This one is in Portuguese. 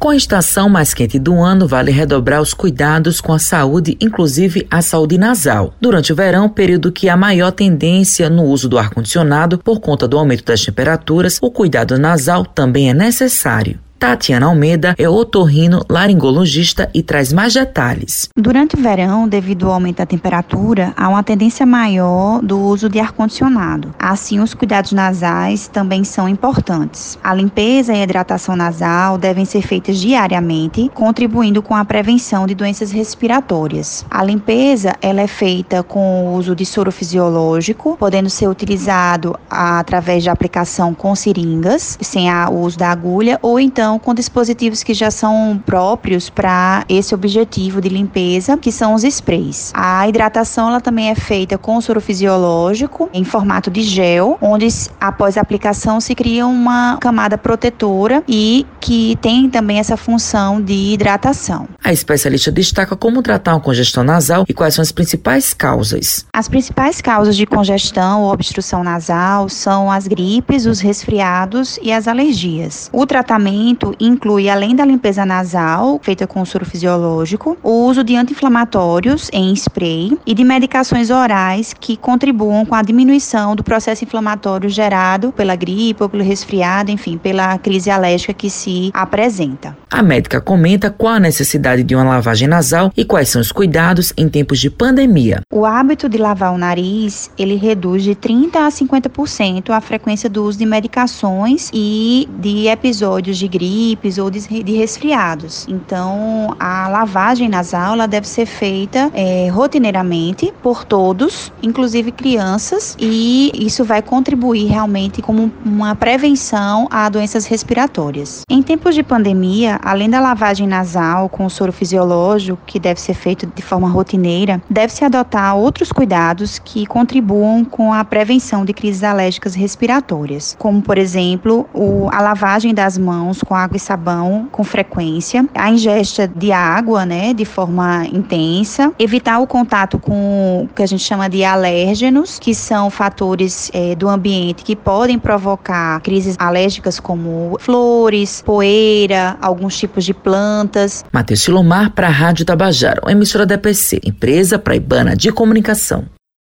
Com a estação mais quente do ano, vale redobrar os cuidados com a saúde, inclusive a saúde nasal. Durante o verão, período que há maior tendência no uso do ar-condicionado por conta do aumento das temperaturas, o cuidado nasal também é necessário. Tatiana Almeida é otorrino laringologista e traz mais detalhes. Durante o verão, devido ao aumento da temperatura, há uma tendência maior do uso de ar-condicionado. Assim, os cuidados nasais também são importantes. A limpeza e a hidratação nasal devem ser feitas diariamente, contribuindo com a prevenção de doenças respiratórias. A limpeza ela é feita com o uso de soro fisiológico, podendo ser utilizado através de aplicação com seringas, sem o uso da agulha, ou então com dispositivos que já são próprios para esse objetivo de limpeza, que são os sprays. A hidratação ela também é feita com soro fisiológico em formato de gel, onde após a aplicação se cria uma camada protetora e que tem também essa função de hidratação. A especialista destaca como tratar uma congestão nasal e quais são as principais causas. As principais causas de congestão ou obstrução nasal são as gripes, os resfriados e as alergias. O tratamento inclui, além da limpeza nasal, feita com soro fisiológico, o uso de anti-inflamatórios em spray e de medicações orais que contribuam com a diminuição do processo inflamatório gerado pela gripe ou pelo resfriado, enfim, pela crise alérgica que se apresenta. A médica comenta qual a necessidade de uma lavagem nasal e quais são os cuidados em tempos de pandemia. O hábito de lavar o nariz, ele reduz de 30 a 50% a frequência do uso de medicações e de episódios de gripe gripes ou de, resfriados. Então, a lavagem nasal ela deve ser feita é, rotineiramente por todos, inclusive crianças, e isso vai contribuir realmente como uma prevenção a doenças respiratórias. Em tempos de pandemia, além da lavagem nasal com soro fisiológico, que deve ser feito de forma rotineira, deve-se adotar outros cuidados que contribuam com a prevenção de crises alérgicas respiratórias, como, por exemplo, o, a lavagem das mãos com água e sabão com frequência, a ingesta de água, né, de forma intensa, evitar o contato com o que a gente chama de alérgenos, que são fatores é, do ambiente que podem provocar crises alérgicas como flores, poeira, alguns tipos de plantas. Matheus Silomar para a Rádio Tabajara, emissora da EPC, empresa praibana de comunicação.